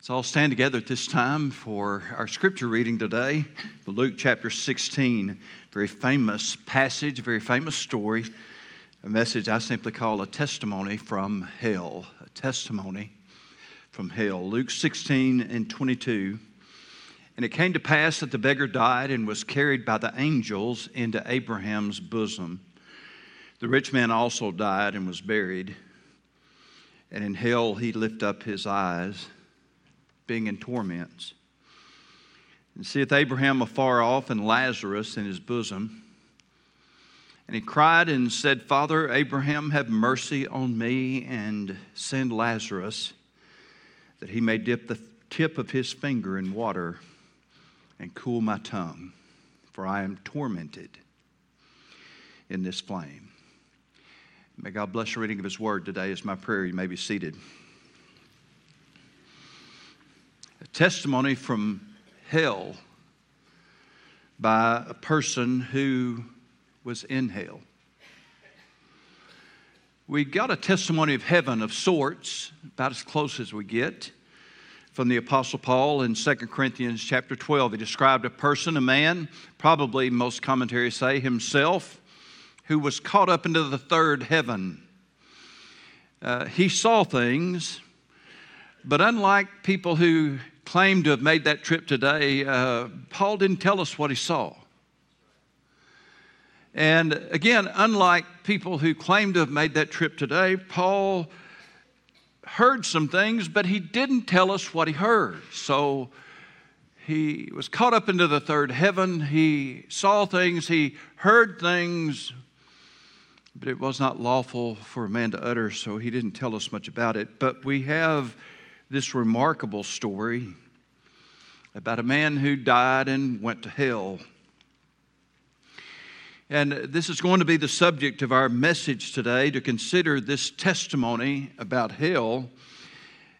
Let's all stand together at this time for our scripture reading today, Luke chapter 16. Very famous passage, very famous story, a message I simply call a testimony from hell. A testimony from hell. Luke 16 and 22. And it came to pass that the beggar died and was carried by the angels into Abraham's bosom. The rich man also died and was buried. And in hell he lifted up his eyes, being in torments, and seeth Abraham afar off and Lazarus in his bosom. And he cried and said, Father Abraham, have mercy on me and send Lazarus that he may dip the tip of his finger in water and cool my tongue, for I am tormented in this flame. May God bless the reading of His Word today, is my prayer. You may be seated. A testimony from hell by a person who was in hell. We got a testimony of heaven of sorts, about as close as we get, from the Apostle Paul in 2 Corinthians chapter 12. He described a person, a man, probably most commentaries say himself, who was caught up into the third heaven. Uh, he saw things, but unlike people who claim to have made that trip today, uh, Paul didn't tell us what he saw. And again, unlike people who claim to have made that trip today, Paul heard some things, but he didn't tell us what he heard. So he was caught up into the third heaven. He saw things, he heard things, but it was not lawful for a man to utter, so he didn't tell us much about it. But we have this remarkable story about a man who died and went to hell. And this is going to be the subject of our message today to consider this testimony about hell.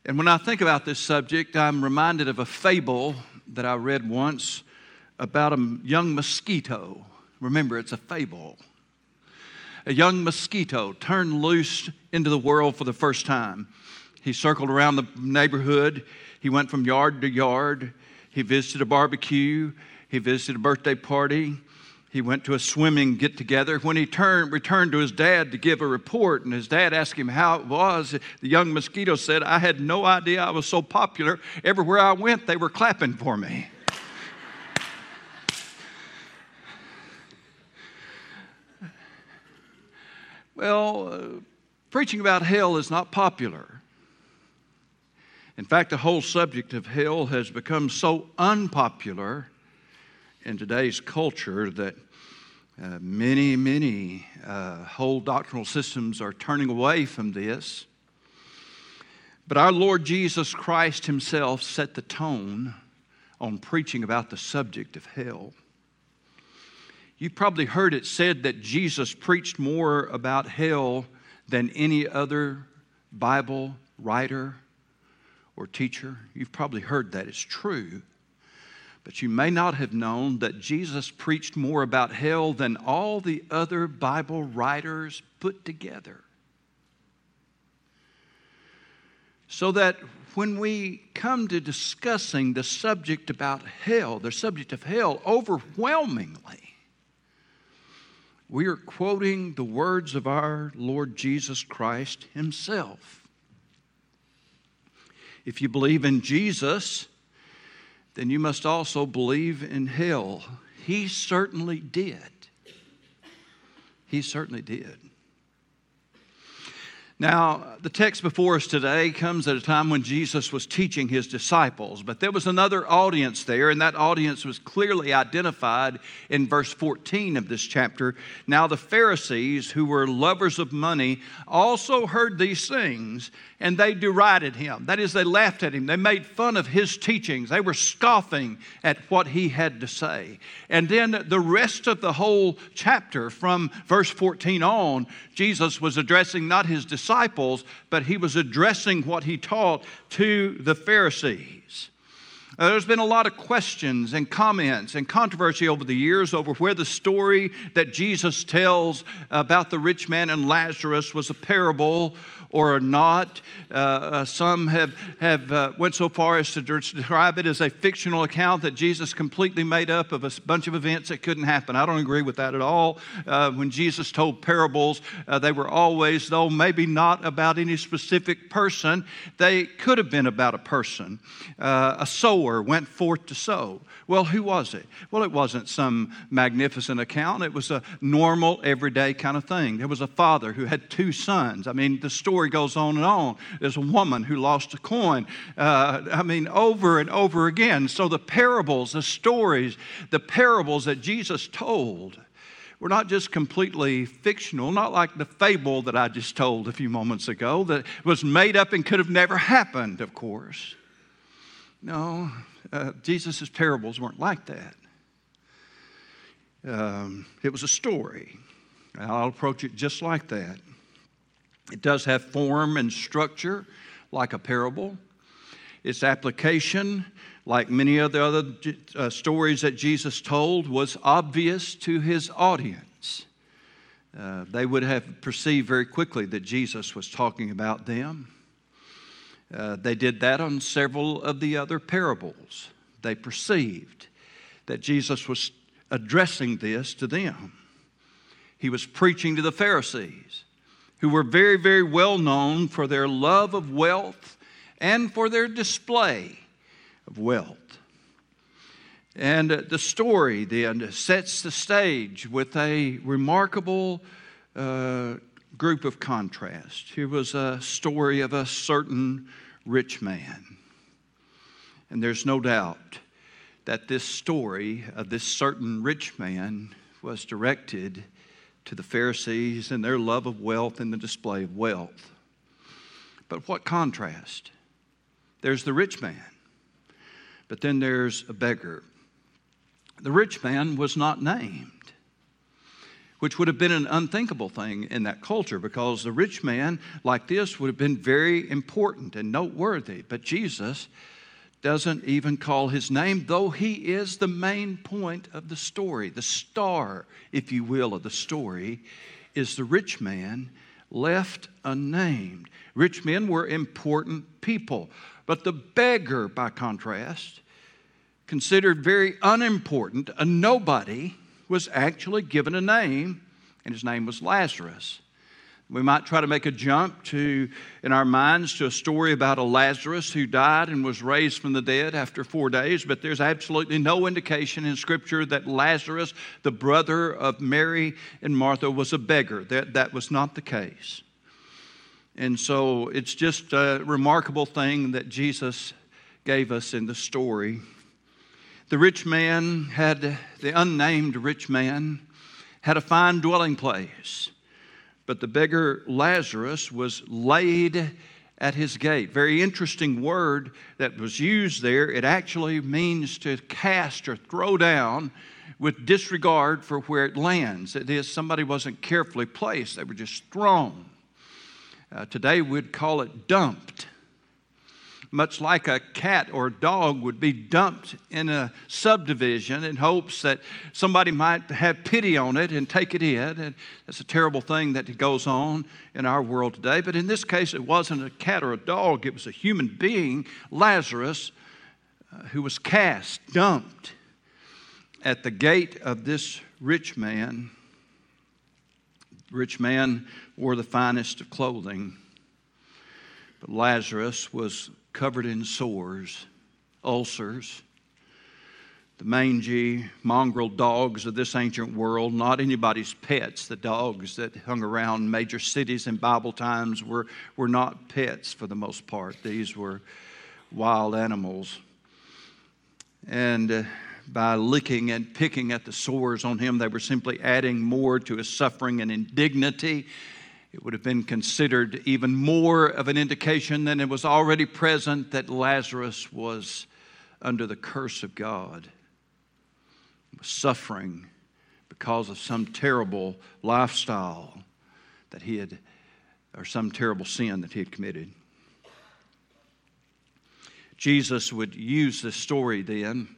And when I think about this subject, I'm reminded of a fable that I read once about a young mosquito. Remember, it's a fable a young mosquito turned loose into the world for the first time. He circled around the neighborhood. He went from yard to yard. He visited a barbecue. He visited a birthday party. He went to a swimming get together. When he turned, returned to his dad to give a report, and his dad asked him how it was, the young mosquito said, I had no idea I was so popular. Everywhere I went, they were clapping for me. Well, uh, preaching about hell is not popular. In fact, the whole subject of hell has become so unpopular in today's culture that uh, many, many uh, whole doctrinal systems are turning away from this. But our Lord Jesus Christ Himself set the tone on preaching about the subject of hell. You've probably heard it said that Jesus preached more about hell than any other Bible writer or teacher. You've probably heard that. It's true. But you may not have known that Jesus preached more about hell than all the other Bible writers put together. So that when we come to discussing the subject about hell, the subject of hell, overwhelmingly, we are quoting the words of our Lord Jesus Christ Himself. If you believe in Jesus, then you must also believe in hell. He certainly did. He certainly did. Now, the text before us today comes at a time when Jesus was teaching his disciples, but there was another audience there, and that audience was clearly identified in verse 14 of this chapter. Now, the Pharisees, who were lovers of money, also heard these things, and they derided him. That is, they laughed at him. They made fun of his teachings. They were scoffing at what he had to say. And then the rest of the whole chapter, from verse 14 on, Jesus was addressing not his disciples, but he was addressing what he taught to the Pharisees. There's been a lot of questions and comments and controversy over the years over where the story that Jesus tells about the rich man and Lazarus was a parable or not. Uh, uh, some have, have uh, went so far as to describe it as a fictional account that Jesus completely made up of a bunch of events that couldn't happen. I don't agree with that at all. Uh, when Jesus told parables, they were always, though maybe not about any specific person, they could have been about a person. A sower went forth to sow. Well, who was it? Well, it wasn't some magnificent account. It was a normal, everyday kind of thing. There was a father who had two sons. I mean, the story goes on and on. There's a woman who lost a coin. Uh, I mean, over and over again. So the parables, the stories, the parables that Jesus told were not just completely fictional, not like the fable that I just told a few moments ago that was made up and could have never happened, of course. No, uh, Jesus' parables weren't like that. Um, it was a story. I'll approach it just like that. It does have form and structure like a parable. Its application, like many of the other uh, stories that Jesus told, was obvious to his audience. Uh, they would have perceived very quickly that Jesus was talking about them. Uh, they did that on several of the other parables. They perceived that Jesus was addressing this to them. He was preaching to the Pharisees, who were very, very well known for their love of wealth and for their display of wealth. And the story then sets the stage with a remarkable uh, group of contrasts. Here was a story of a certain rich man. And there's no doubt that this story of this certain rich man was directed to the Pharisees and their love of wealth and the display of wealth. But what contrast? There's the rich man, but then there's a beggar. The rich man was not named which would have been an unthinkable thing in that culture because the rich man like this would have been very important and noteworthy. But Jesus doesn't even call his name, though he is the main point of the story. The star, if you will, of the story is the rich man left unnamed. Rich men were important people, but the beggar, by contrast, considered very unimportant, a nobody, was actually given a name, and his name was Lazarus. We might try to make a jump to, in our minds, to a story about a Lazarus who died and was raised from the dead after four days, but there's absolutely no indication in Scripture that Lazarus, the brother of Mary and Martha, was a beggar. That, that was not the case. And so it's just a remarkable thing that Jesus gave us in the story the rich man had, the unnamed rich man, had a fine dwelling place, but the beggar Lazarus was laid at his gate. Very interesting word that was used there. It actually means to cast or throw down with disregard for where it lands. It is somebody wasn't carefully placed, they were just thrown. Uh, today we'd call it dumped much like a cat or dog would be dumped in a subdivision in hopes that somebody might have pity on it and take it in. And that's a terrible thing that goes on in our world today. But in this case, it wasn't a cat or a dog, it was a human being, Lazarus, uh, who was cast, dumped at the gate of this rich man. Rich man wore the finest of clothing, but Lazarus was covered in sores, ulcers. The mangy, mongrel dogs of this ancient world, not anybody's pets. The dogs that hung around major cities in Bible times were, were not pets for the most part. These were wild animals. And uh, by licking and picking at the sores on him, they were simply adding more to his suffering and indignity it would have been considered even more of an indication than it was already present that Lazarus was under the curse of God, was suffering because of some terrible lifestyle that he had, or some terrible sin that he had committed. Jesus would use this story then,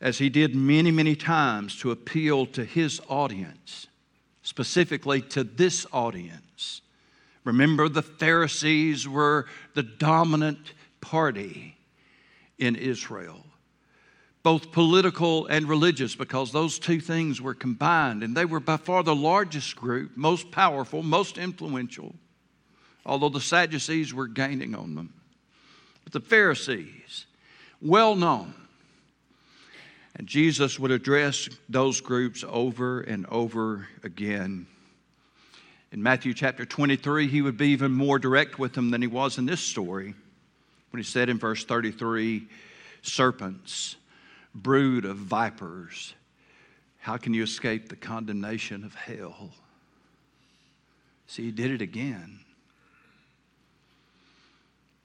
as he did many, many times, to appeal to his audience, specifically to this audience. Remember, the Pharisees were the dominant party in Israel, both political and religious, because those two things were combined. And they were by far the largest group, most powerful, most influential, although the Sadducees were gaining on them. But the Pharisees, well known. And Jesus would address those groups over and over again. In Matthew chapter 23, he would be even more direct with them than he was in this story when he said in verse 33 serpents, brood of vipers, how can you escape the condemnation of hell? See, he did it again.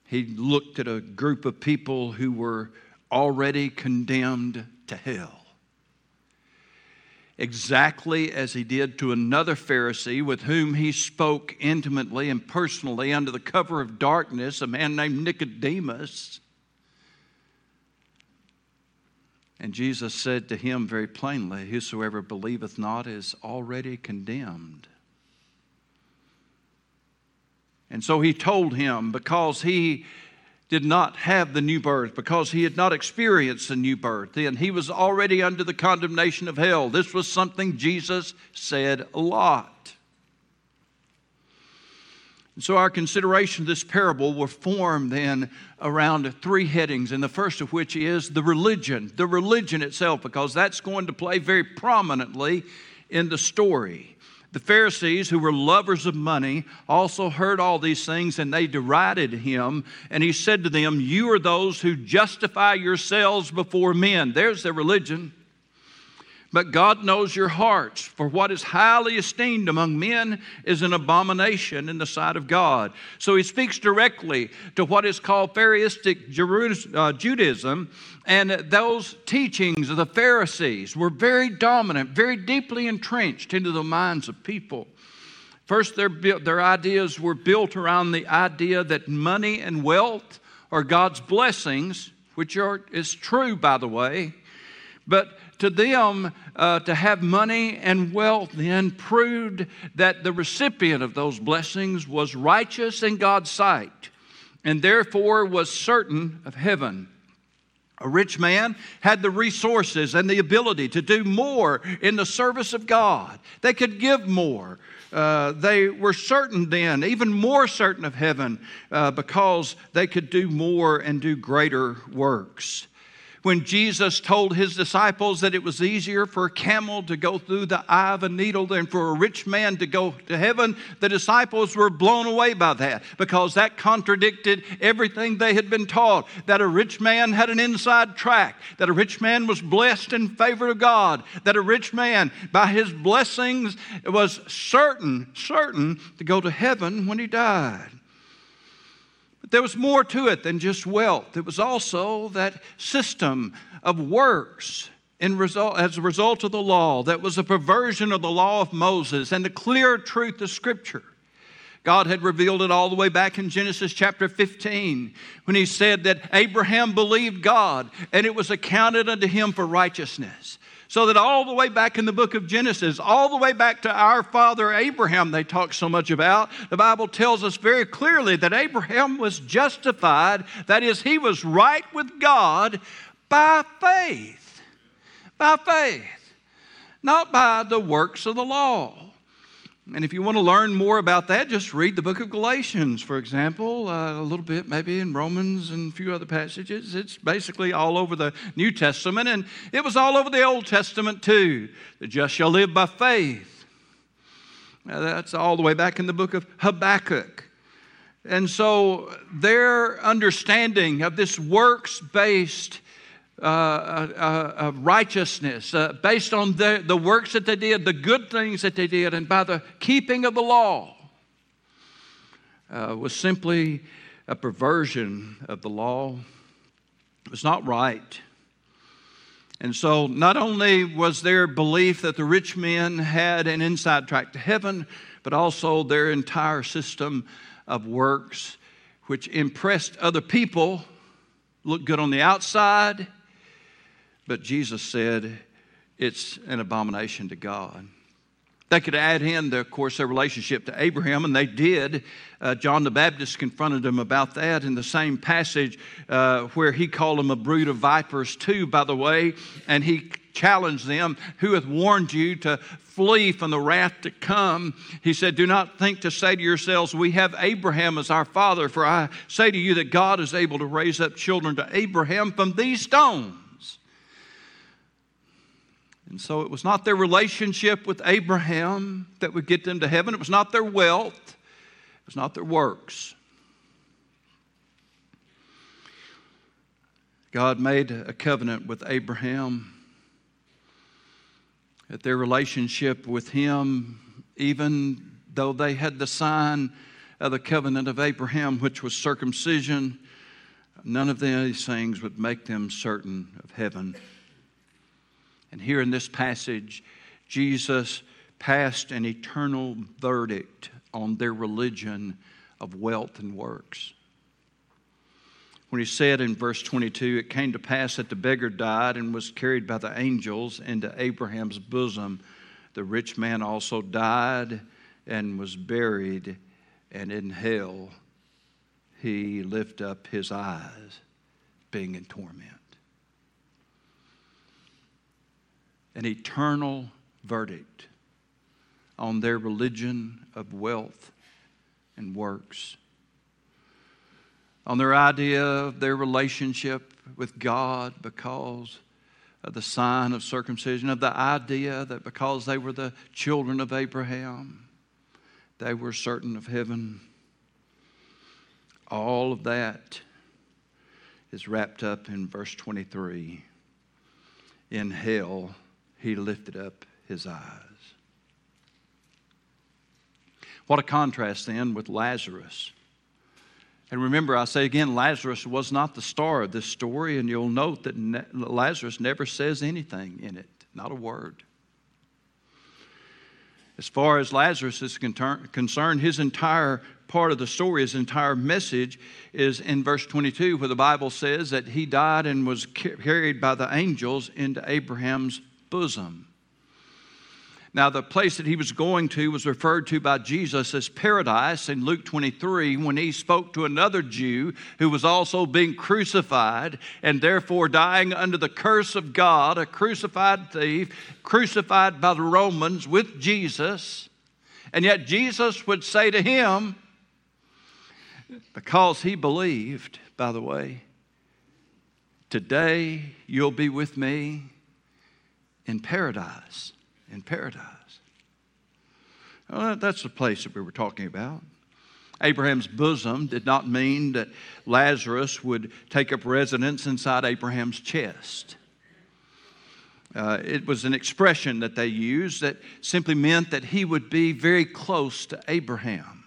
He looked at a group of people who were already condemned to hell exactly as he did to another Pharisee with whom he spoke intimately and personally under the cover of darkness, a man named Nicodemus. And Jesus said to him very plainly, Whosoever believeth not is already condemned. And so he told him, because he did not have the new birth, because he had not experienced the new birth, then he was already under the condemnation of hell. This was something Jesus said a lot. And so our consideration of this parable will form then around three headings, and the first of which is the religion, the religion itself, because that's going to play very prominently in the story. The Pharisees, who were lovers of money, also heard all these things and they derided him. And he said to them, You are those who justify yourselves before men. There's their religion. But God knows your hearts, for what is highly esteemed among men is an abomination in the sight of God. So he speaks directly to what is called Pharisaic uh, Judaism, and those teachings of the Pharisees were very dominant, very deeply entrenched into the minds of people. First, their, their ideas were built around the idea that money and wealth are God's blessings, which are, is true, by the way. But to them, uh, to have money and wealth then proved that the recipient of those blessings was righteous in God's sight and therefore was certain of heaven. A rich man had the resources and the ability to do more in the service of God. They could give more. Uh, they were certain then, even more certain of heaven, uh, because they could do more and do greater works when Jesus told his disciples that it was easier for a camel to go through the eye of a needle than for a rich man to go to heaven, the disciples were blown away by that because that contradicted everything they had been taught that a rich man had an inside track, that a rich man was blessed in favor of God, that a rich man, by his blessings, was certain, certain to go to heaven when he died. There was more to it than just wealth. It was also that system of works result, as a result of the law that was a perversion of the law of Moses and the clear truth of Scripture. God had revealed it all the way back in Genesis chapter 15 when he said that Abraham believed God and it was accounted unto him for righteousness. So that all the way back in the book of Genesis, all the way back to our father Abraham, they talk so much about, the Bible tells us very clearly that Abraham was justified, that is, he was right with God by faith. By faith, not by the works of the law. And if you want to learn more about that, just read the book of Galatians, for example, uh, a little bit maybe in Romans and a few other passages. It's basically all over the New Testament, and it was all over the Old Testament too. The just shall live by faith. Now, that's all the way back in the book of Habakkuk. And so their understanding of this works based uh, uh, uh, righteousness uh, based on the, the works that they did, the good things that they did, and by the keeping of the law uh, was simply a perversion of the law. It was not right. And so, not only was their belief that the rich men had an inside track to heaven, but also their entire system of works, which impressed other people looked good on the outside, but Jesus said it's an abomination to God. They could add in, the, of course, their relationship to Abraham, and they did. Uh, John the Baptist confronted them about that in the same passage uh, where he called them a brood of vipers, too, by the way, and he challenged them Who hath warned you to flee from the wrath to come? He said, Do not think to say to yourselves, We have Abraham as our father, for I say to you that God is able to raise up children to Abraham from these stones. And so it was not their relationship with Abraham that would get them to heaven. It was not their wealth. It was not their works. God made a covenant with Abraham that their relationship with him, even though they had the sign of the covenant of Abraham, which was circumcision, none of these things would make them certain of heaven. And here in this passage, Jesus passed an eternal verdict on their religion of wealth and works. When he said in verse 22, It came to pass that the beggar died and was carried by the angels into Abraham's bosom. The rich man also died and was buried, and in hell he lifted up his eyes, being in torment. An eternal verdict on their religion of wealth and works, on their idea of their relationship with God because of the sign of circumcision, of the idea that because they were the children of Abraham, they were certain of heaven. All of that is wrapped up in verse 23 in hell he lifted up his eyes. What a contrast then with Lazarus. And remember, I say again, Lazarus was not the star of this story, and you'll note that Lazarus never says anything in it, not a word. As far as Lazarus is concerned, his entire part of the story, his entire message, is in verse 22, where the Bible says that he died and was carried by the angels into Abraham's bosom. Now, the place that he was going to was referred to by Jesus as paradise in Luke 23 when he spoke to another Jew who was also being crucified and therefore dying under the curse of God, a crucified thief, crucified by the Romans with Jesus. And yet, Jesus would say to him, because he believed, by the way, today you'll be with me in paradise. In paradise. Well, that's the place that we were talking about. Abraham's bosom did not mean that Lazarus would take up residence inside Abraham's chest. Uh, it was an expression that they used that simply meant that he would be very close to Abraham.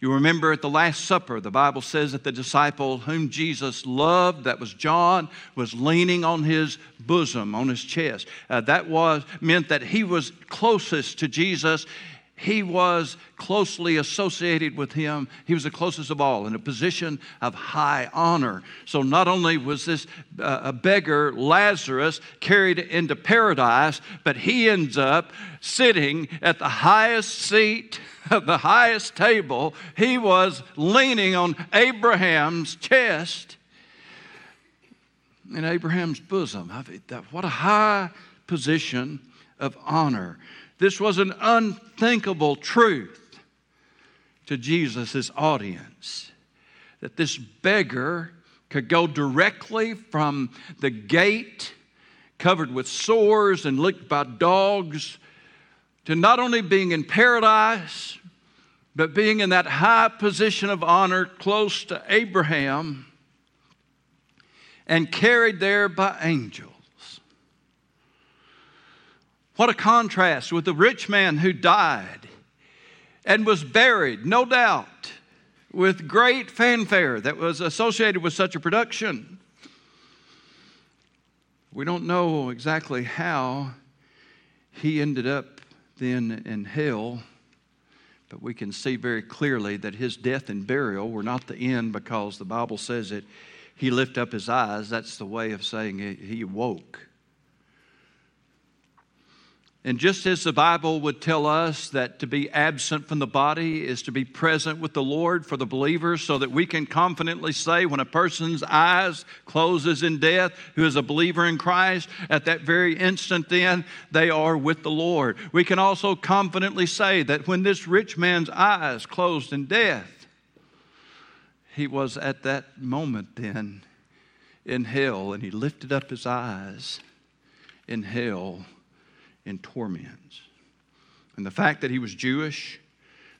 You remember at the Last Supper, the Bible says that the disciple whom Jesus loved, that was John, was leaning on his bosom, on his chest. Uh, that was meant that he was closest to Jesus. He was closely associated with him. He was the closest of all in a position of high honor. So, not only was this uh, a beggar, Lazarus, carried into paradise, but he ends up sitting at the highest seat of the highest table, he was leaning on Abraham's chest in Abraham's bosom. What a high position of honor. This was an unthinkable truth to Jesus' audience that this beggar could go directly from the gate covered with sores and licked by dogs to not only being in paradise, but being in that high position of honor close to Abraham and carried there by angels. What a contrast with the rich man who died and was buried, no doubt, with great fanfare that was associated with such a production. We don't know exactly how he ended up then in hell, but we can see very clearly that his death and burial were not the end because the Bible says that he lifted up his eyes, that's the way of saying he woke. And just as the Bible would tell us that to be absent from the body is to be present with the Lord for the believers, so that we can confidently say when a person's eyes closes in death, who is a believer in Christ, at that very instant then they are with the Lord. We can also confidently say that when this rich man's eyes closed in death, he was at that moment then in hell, and he lifted up his eyes in hell in torments. And the fact that he was Jewish,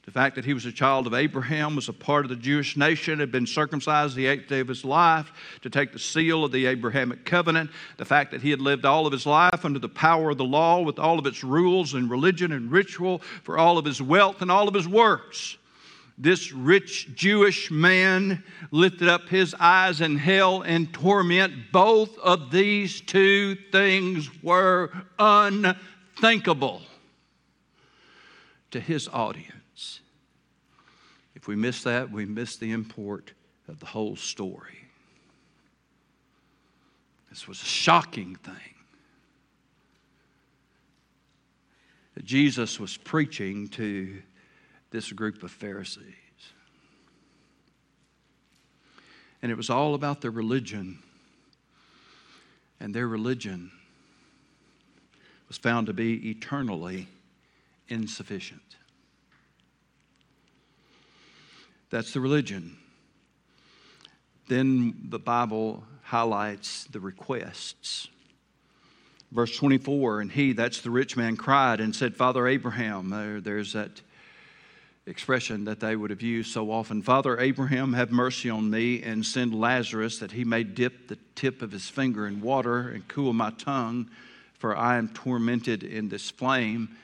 the fact that he was a child of Abraham, was a part of the Jewish nation, had been circumcised the eighth day of his life to take the seal of the Abrahamic covenant, the fact that he had lived all of his life under the power of the law with all of its rules and religion and ritual for all of his wealth and all of his works. This rich Jewish man lifted up his eyes in hell and torment. Both of these two things were un unthinkable to his audience. If we miss that, we miss the import of the whole story. This was a shocking thing that Jesus was preaching to this group of Pharisees. And it was all about their religion. And their religion was found to be eternally insufficient. That's the religion. Then the Bible highlights the requests. Verse 24, and he, that's the rich man, cried and said, Father Abraham, there, there's that expression that they would have used so often Father Abraham, have mercy on me and send Lazarus that he may dip the tip of his finger in water and cool my tongue for I am tormented in this flame.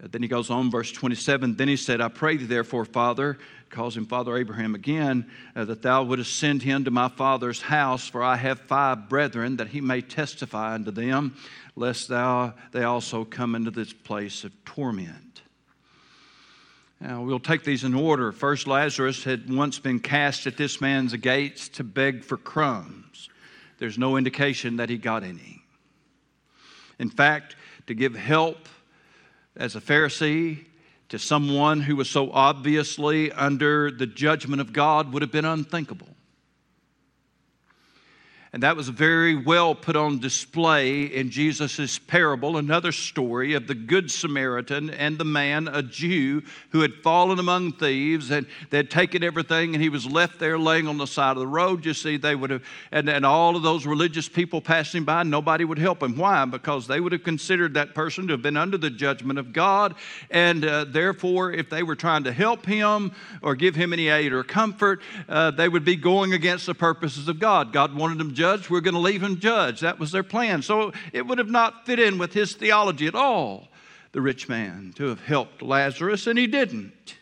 Uh, then he goes on, verse 27. Then he said, I pray thee, therefore, Father, calls him Father Abraham again, uh, that thou wouldest send him to my father's house, for I have five brethren, that he may testify unto them, lest thou they also come into this place of torment. Now, we'll take these in order. First, Lazarus had once been cast at this man's gates to beg for crumbs. There's no indication that he got any. In fact, to give help as a Pharisee to someone who was so obviously under the judgment of God would have been unthinkable. And that was very well put on display in Jesus' parable, another story of the Good Samaritan and the man, a Jew, who had fallen among thieves and they had taken everything and he was left there laying on the side of the road. You see, they would have, and, and all of those religious people passing by, nobody would help him. Why? Because they would have considered that person to have been under the judgment of God. And uh, therefore, if they were trying to help him or give him any aid or comfort, uh, they would be going against the purposes of God. God wanted them judge, we're going to leave him judge. That was their plan. So it would have not fit in with his theology at all, the rich man, to have helped Lazarus, and he didn't.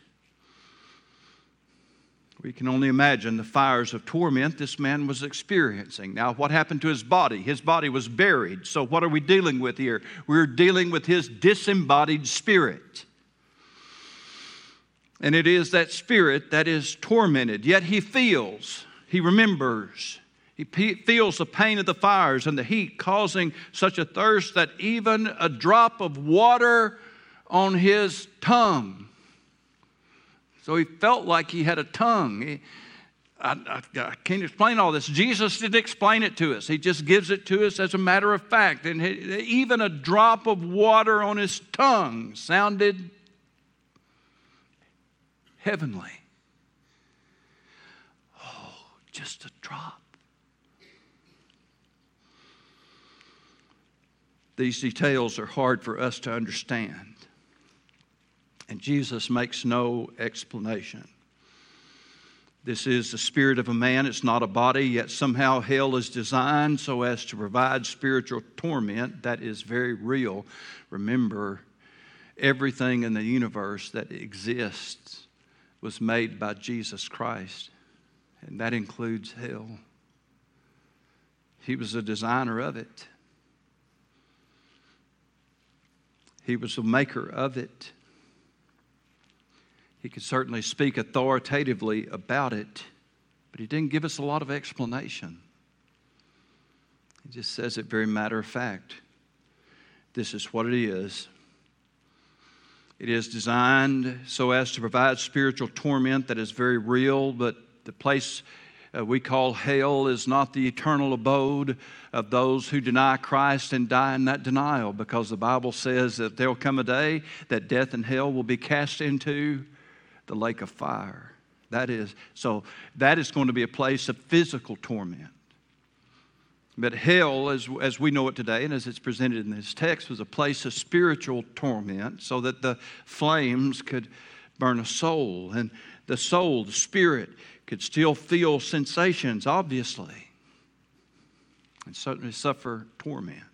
We can only imagine the fires of torment this man was experiencing. Now, what happened to his body? His body was buried. So, what are we dealing with here? We're dealing with his disembodied spirit. And it is that spirit that is tormented. Yet he feels, he remembers, he feels the pain of the fires and the heat causing such a thirst that even a drop of water on his tongue. So he felt like he had a tongue. He, I, I, I, can't explain all this. Jesus didn't explain it to us. He just gives it to us as a matter of fact. And he, even a drop of water on his tongue sounded heavenly. Oh, just a drop. These details are hard for us to understand. And Jesus makes no explanation. This is the spirit of a man. It's not a body, yet somehow hell is designed so as to provide spiritual torment that is very real. Remember, everything in the universe that exists was made by Jesus Christ, and that includes hell. He was the designer of it. He was the maker of it. He could certainly speak authoritatively about it. But he didn't give us a lot of explanation. He just says it very matter of fact. This is what it is. It is designed so as to provide spiritual torment that is very real, but the place uh, we call hell is not the eternal abode of those who deny Christ and die in that denial, because the Bible says that there'll come a day that death and hell will be cast into the lake of fire. That is, so that is going to be a place of physical torment. But hell, as, as we know it today, and as it's presented in this text, was a place of spiritual torment so that the flames could burn a soul. And the soul, the spirit, could still feel sensations, obviously, and certainly suffer torment.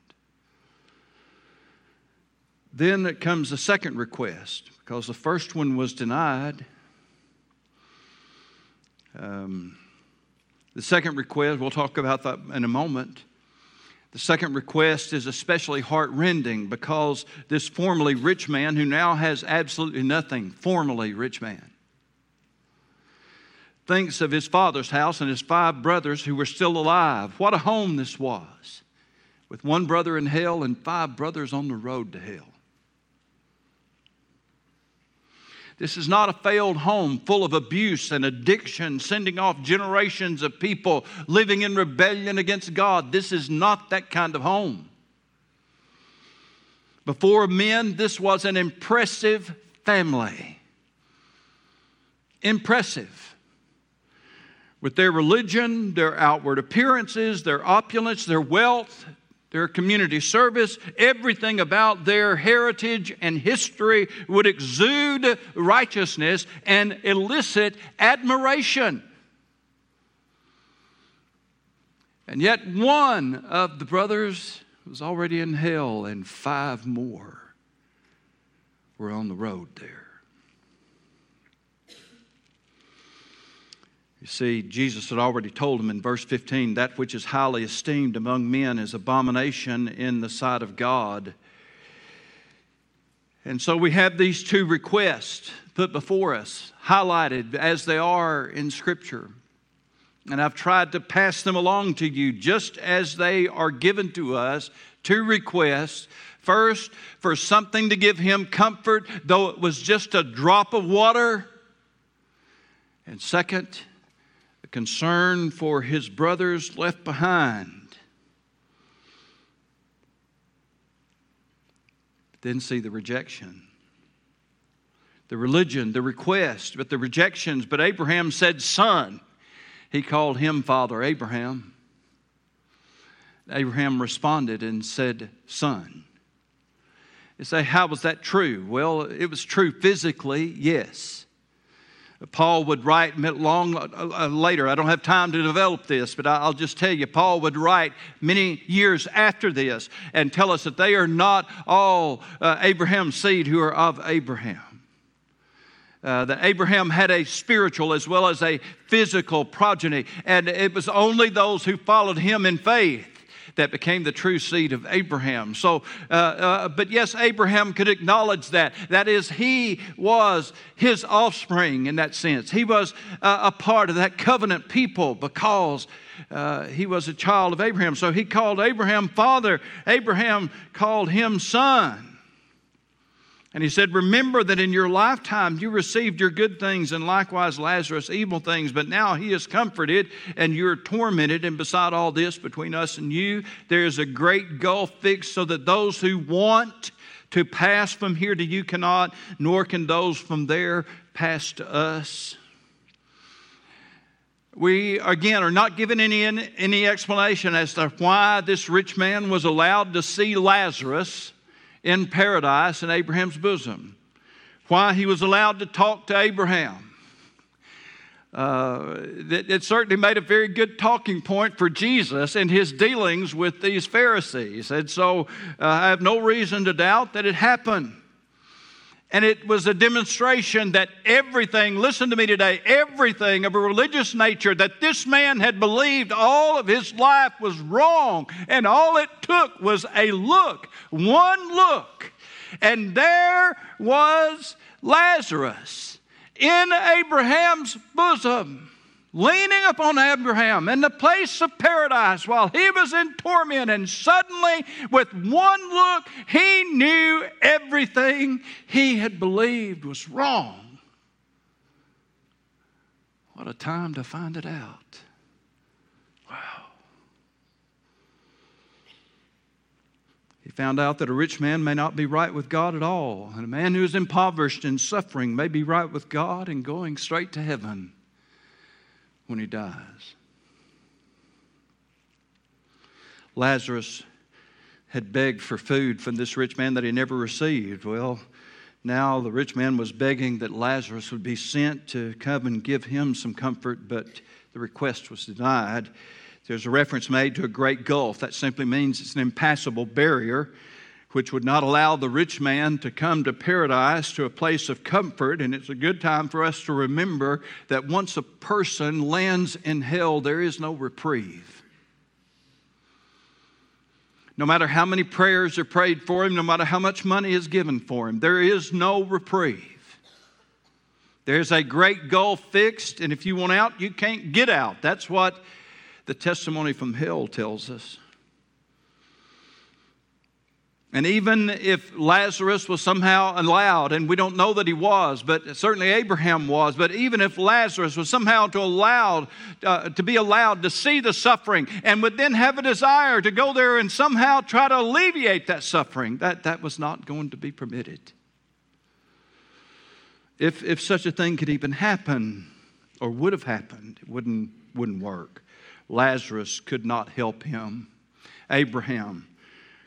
Then comes the second request, because the first one was denied. Um, the second request, we'll talk about that in a moment. The second request is especially heartrending because this formerly rich man, who now has absolutely nothing, formerly rich man, thinks of his father's house and his five brothers who were still alive. What a home this was, with one brother in hell and five brothers on the road to hell. This is not a failed home full of abuse and addiction, sending off generations of people living in rebellion against God. This is not that kind of home. Before men, this was an impressive family. Impressive. With their religion, their outward appearances, their opulence, their wealth, their community service, everything about their heritage and history would exude righteousness and elicit admiration. And yet, one of the brothers was already in hell, and five more were on the road there. You see, Jesus had already told him in verse 15 that which is highly esteemed among men is abomination in the sight of God. And so we have these two requests put before us, highlighted as they are in Scripture. And I've tried to pass them along to you just as they are given to us. Two requests. First, for something to give him comfort, though it was just a drop of water. And second, concern for his brothers left behind. Then see the rejection. The religion, the request, but the rejections. But Abraham said, Son. He called him Father Abraham. Abraham responded and said, Son. You say, How was that true? Well, it was true physically, yes. Paul would write long uh, uh, later. I don't have time to develop this, but I'll just tell you, Paul would write many years after this and tell us that they are not all uh, Abraham's seed who are of Abraham. Uh, that Abraham had a spiritual as well as a physical progeny, and it was only those who followed him in faith that became the true seed of Abraham. So, uh, uh, but yes, Abraham could acknowledge that. That is, he was his offspring in that sense. He was uh, a part of that covenant people because uh, he was a child of Abraham. So he called Abraham father, Abraham called him son. And he said, Remember that in your lifetime you received your good things, and likewise Lazarus evil things, but now he is comforted and you're tormented. And beside all this, between us and you, there is a great gulf fixed, so that those who want to pass from here to you cannot, nor can those from there pass to us. We, again, are not given any, any explanation as to why this rich man was allowed to see Lazarus in paradise in Abraham's bosom. Why he was allowed to talk to Abraham. Uh, it, it, certainly made a very good talking point for Jesus in his dealings with these Pharisees. And so uh, I have no reason to doubt that it happened. And it was a demonstration that everything, listen to me today, everything of a religious nature that this man had believed all of his life was wrong. And all it took was a look, one look. And there was Lazarus in Abraham's bosom, leaning upon Abraham in the place of paradise while he was in torment. And suddenly, with one look, he knew everything he had believed was wrong. What a time to find it out. Wow. He found out that a rich man may not be right with God at all, and a man who is impoverished and suffering may be right with God and going straight to heaven when he dies. Lazarus had begged for food from this rich man that he never received. Well, now the rich man was begging that Lazarus would be sent to come and give him some comfort, but the request was denied. There's a reference made to a great gulf. That simply means it's an impassable barrier which would not allow the rich man to come to paradise, to a place of comfort. And it's a good time for us to remember that once a person lands in hell, there is no reprieve. No matter how many prayers are prayed for him, no matter how much money is given for him, there is no reprieve. There's a great gulf fixed, and if you want out, you can't get out. That's what the testimony from hell tells us. And even if Lazarus was somehow allowed, and we don't know that he was, but certainly Abraham was, but even if Lazarus was somehow to allowed uh, to be allowed to see the suffering and would then have a desire to go there and somehow try to alleviate that suffering, that, that was not going to be permitted. If, if such a thing could even happen or would have happened, it wouldn't, wouldn't work. Lazarus could not help him. Abraham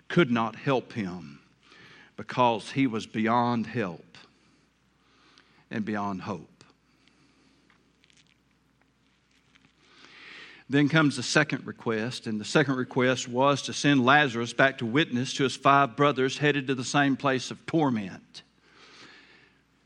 could not help him because he was beyond help and beyond hope. Then comes the second request, and the second request was to send Lazarus back to witness to his five brothers headed to the same place of torment.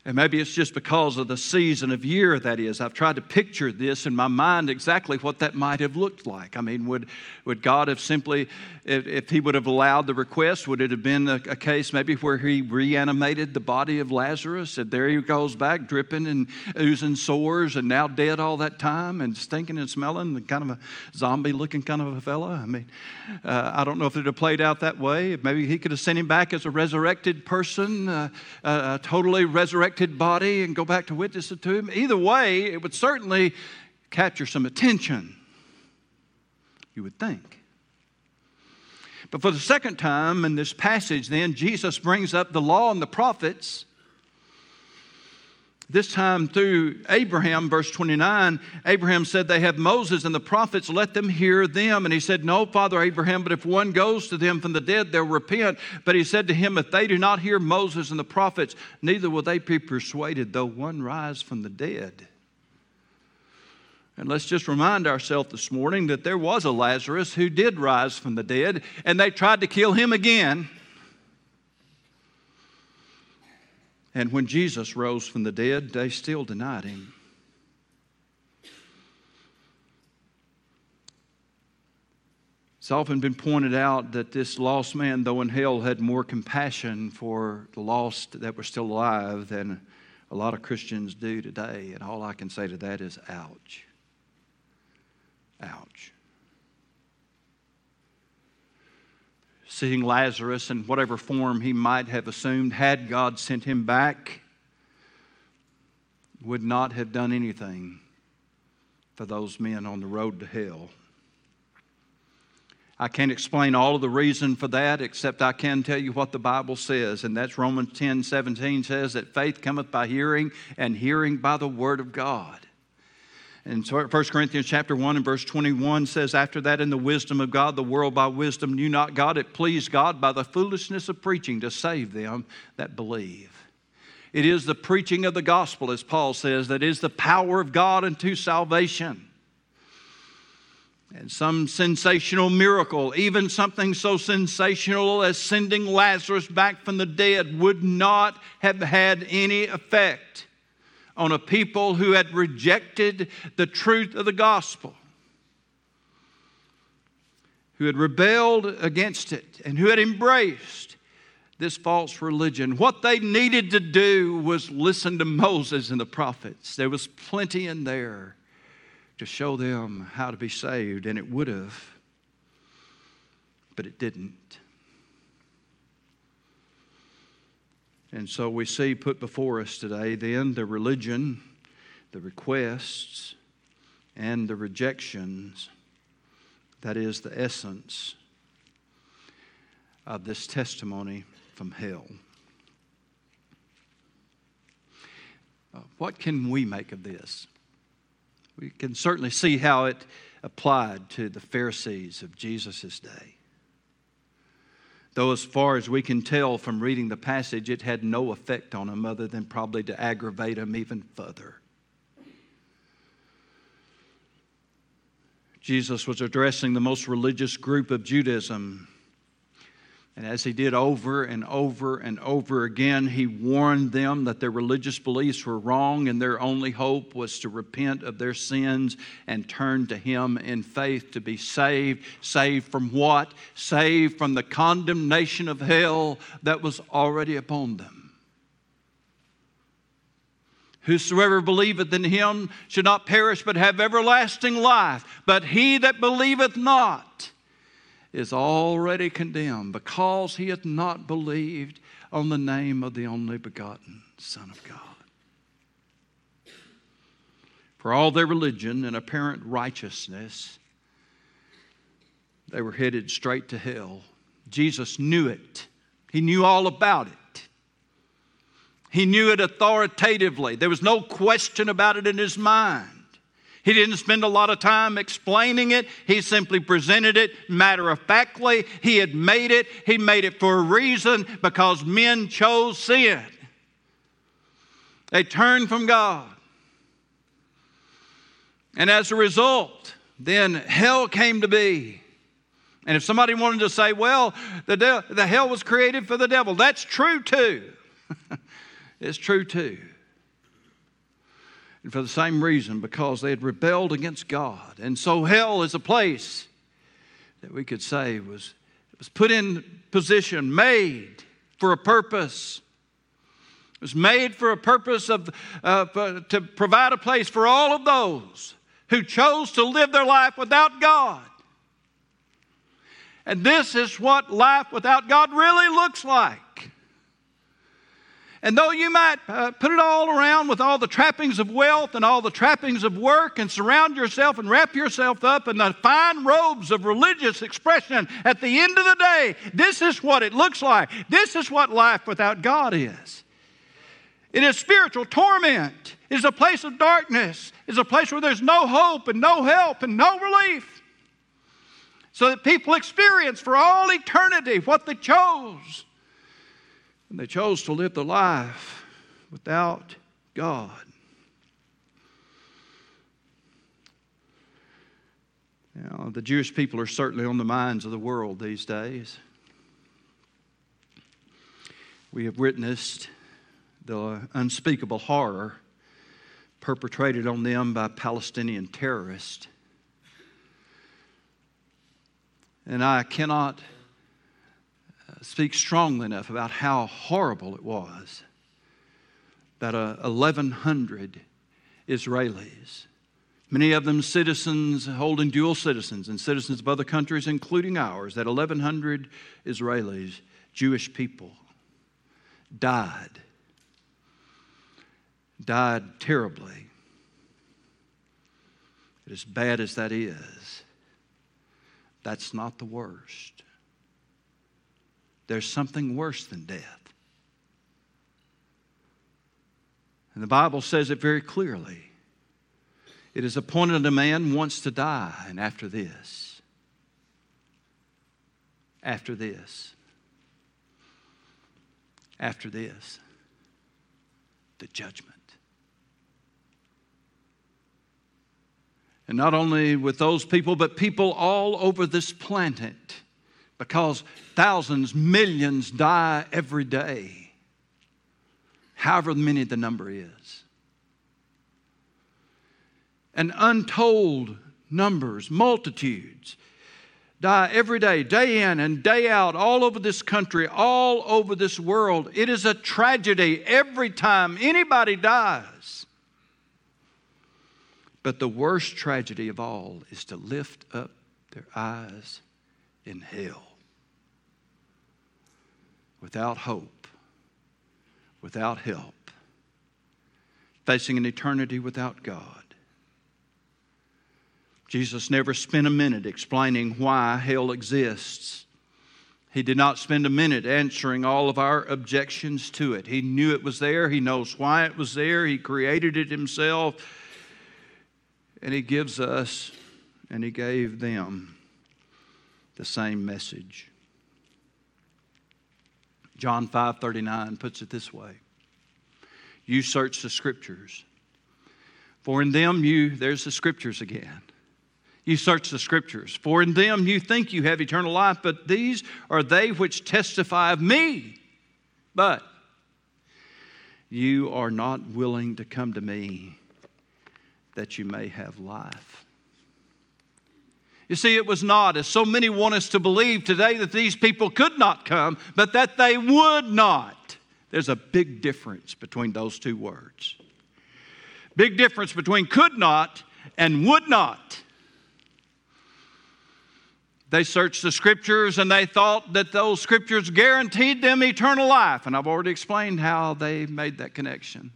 And maybe it's just because of the season of year that is. I've tried to picture this in my mind exactly what that might have looked like. I mean, would, would God have simply, if, if He would have allowed the request, would it have been a, a, case maybe where He reanimated the body of Lazarus? And there he goes back, dripping and oozing sores and now dead all that time and stinking and smelling, kind of a zombie looking kind of a fella? I mean, uh, I don't know if it would have played out that way. Maybe He could have sent him back as a resurrected person, uh, uh, totally resurrected resurrected body and go back to witness it to him. Either way, it would certainly capture some attention, you would think. But for the second time in this passage, then, Jesus brings up the law and the prophets this time through Abraham, verse 29, Abraham said, They have Moses and the prophets, let them hear them. And he said, No, Father Abraham, but if one goes to them from the dead, they'll repent. But he said to him, If they do not hear Moses and the prophets, neither will they be persuaded, though one rise from the dead. And let's just remind ourselves this morning that there was a Lazarus who did rise from the dead, and they tried to kill him again. And when Jesus rose from the dead, they still denied him. It's often been pointed out that this lost man, though in hell, had more compassion for the lost that were still alive than a lot of Christians do today. And all I can say to that is, ouch. Ouch. Seeing Lazarus in whatever form he might have assumed, had God sent him back, would not have done anything for those men on the road to hell. I can't explain all of the reason for that, except I can tell you what the Bible says, and that's Romans 10 17 says that faith cometh by hearing, and hearing by the word of God. And 1 Corinthians chapter 1 and verse 21 says, After that, in the wisdom of God, the world by wisdom knew not God. It pleased God by the foolishness of preaching to save them that believe. It is the preaching of the gospel, as Paul says, that is the power of God unto salvation. And some sensational miracle, even something so sensational as sending Lazarus back from the dead, would not have had any effect on a people who had rejected the truth of the gospel, who had rebelled against it, and who had embraced this false religion. What they needed to do was listen to Moses and the prophets. There was plenty in there to show them how to be saved, and it would have, but it didn't. And so we see put before us today then the religion, the requests, and the rejections. That is the essence of this testimony from hell. Uh, what can we make of this? We can certainly see how it applied to the Pharisees of Jesus' day. Though, as far as we can tell from reading the passage, it had no effect on him other than probably to aggravate him even further. Jesus was addressing the most religious group of Judaism and as he did over and over and over again, he warned them that their religious beliefs were wrong and their only hope was to repent of their sins and turn to him in faith to be saved. Saved from what? Saved from the condemnation of hell that was already upon them. Whosoever believeth in him should not perish but have everlasting life. But he that believeth not, is already condemned because he hath not believed on the name of the only begotten Son of God. For all their religion and apparent righteousness, they were headed straight to hell. Jesus knew it, he knew all about it. He knew it authoritatively. There was no question about it in his mind. He didn't spend a lot of time explaining it. He simply presented it matter of factly. He had made it. He made it for a reason because men chose sin. They turned from God. And as a result, then hell came to be. And if somebody wanted to say, well, the, de- the hell was created for the devil, that's true too. it's true too. And for the same reason, because they had rebelled against God. And so hell is a place that we could say was, was put in position, made for a purpose. It was made for a purpose of, uh, to provide a place for all of those who chose to live their life without God. And this is what life without God really looks like. And though you might uh, put it all around with all the trappings of wealth and all the trappings of work and surround yourself and wrap yourself up in the fine robes of religious expression, at the end of the day, this is what it looks like. This is what life without God is. It is spiritual torment. It is a place of darkness. It is a place where there's no hope and no help and no relief. So that people experience for all eternity what they chose and they chose to live the life without God. Now, the Jewish people are certainly on the minds of the world these days. We have witnessed the unspeakable horror perpetrated on them by Palestinian terrorists. And I cannot speak strongly enough about how horrible it was that uh, 1,100 Israelis, many of them citizens holding dual citizens and citizens of other countries, including ours, that 1,100 Israelis, Jewish people, died. Died terribly. But as bad as that is, that's not the worst. There's something worse than death. And the Bible says it very clearly. It is appointed a man wants to die, and after this, after this, after this, the judgment. And not only with those people, but people all over this planet because thousands, millions die every day, however many the number is. And untold numbers, multitudes, die every day, day in and day out, all over this country, all over this world. It is a tragedy every time anybody dies. But the worst tragedy of all is to lift up their eyes in hell without hope, without help, facing an eternity without God. Jesus never spent a minute explaining why hell exists. He did not spend a minute answering all of our objections to it. He knew it was there, He knows why it was there, He created it Himself, and He gives us, and He gave them the same message. John 5:39 puts it this way. You search the scriptures. For in them you there's the scriptures again. You search the scriptures. For in them you think you have eternal life, but these are they which testify of me. But you are not willing to come to me that you may have life. You see, it was not, as so many want us to believe today, that these people could not come, but that they would not. There's a big difference between those two words. Big difference between could not and would not. They searched the scriptures and they thought that those scriptures guaranteed them eternal life. And I've already explained how they made that connection.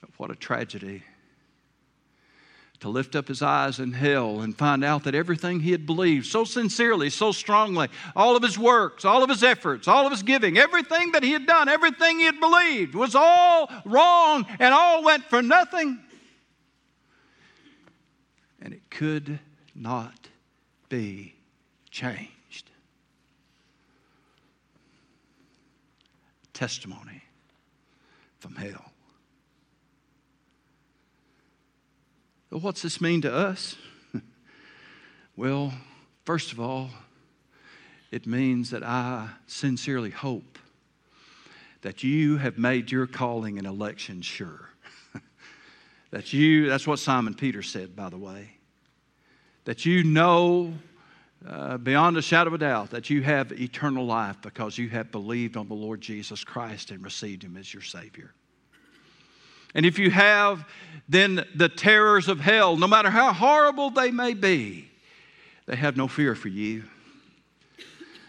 But what a tragedy to lift up his eyes in hell and find out that everything he had believed so sincerely, so strongly, all of his works, all of his efforts, all of his giving, everything that he had done, everything he had believed was all wrong and all went for nothing. And it could not be changed. Testimony from hell. What's this mean to us? well, first of all, it means that I sincerely hope that you have made your calling and election sure. that you, that's what Simon Peter said, by the way. That you know uh, beyond a shadow of a doubt that you have eternal life because you have believed on the Lord Jesus Christ and received Him as your Savior. And if you have, then the terrors of hell, no matter how horrible they may be, they have no fear for you.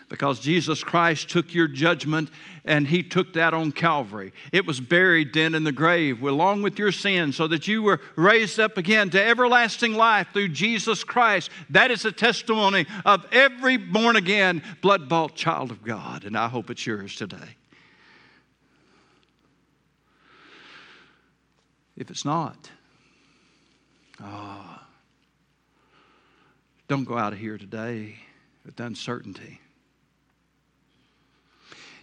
Because Jesus Christ took your judgment and He took that on Calvary. It was buried then in the grave along with your sins so that you were raised up again to everlasting life through Jesus Christ. That is a testimony of every born again, blood bought child of God. And I hope it's yours today. If it's not. Ah, don't go out of here today with uncertainty.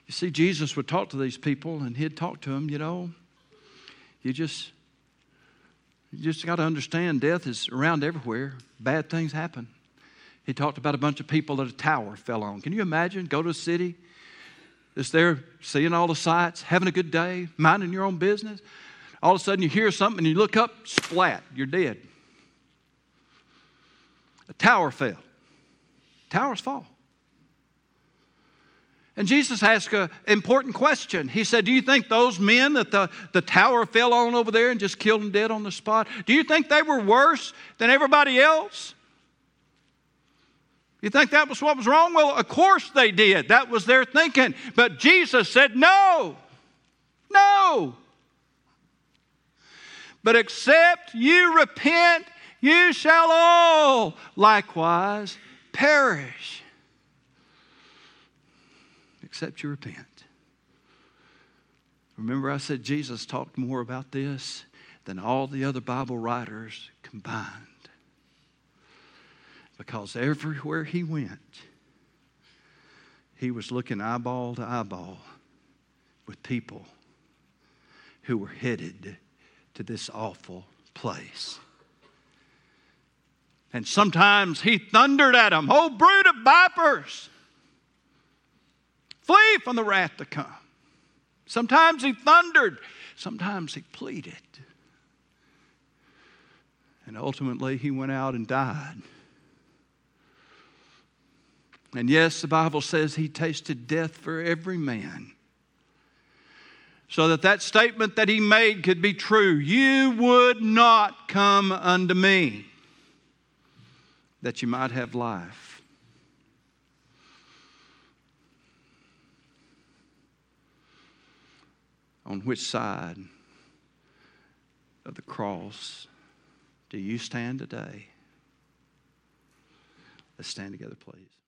You see, Jesus would talk to these people and he'd talk to them, you know, you just you just got to understand death is around everywhere. Bad things happen. He talked about a bunch of people that a tower fell on. Can you imagine? Go to a city that's there seeing all the sights, having a good day, minding your own business. All of a sudden, you hear something and you look up, splat, you're dead. A tower fell. Towers fall. And Jesus asked an important question. He said, Do you think those men that the, the tower fell on over there and just killed them dead on the spot, do you think they were worse than everybody else? You think that was what was wrong? Well, of course they did. That was their thinking. But Jesus said, No, no. But except you repent, you shall all likewise perish. Except you repent. Remember, I said Jesus talked more about this than all the other Bible writers combined. Because everywhere he went, he was looking eyeball to eyeball with people who were headed to this awful place. And sometimes he thundered at them, Oh, brood of vipers, flee from the wrath to come. Sometimes he thundered, sometimes he pleaded. And ultimately, he went out and died. And yes, the Bible says he tasted death for every man so that that statement that he made could be true. You would not come unto me that you might have life. On which side of the cross do you stand today? Let's stand together, please.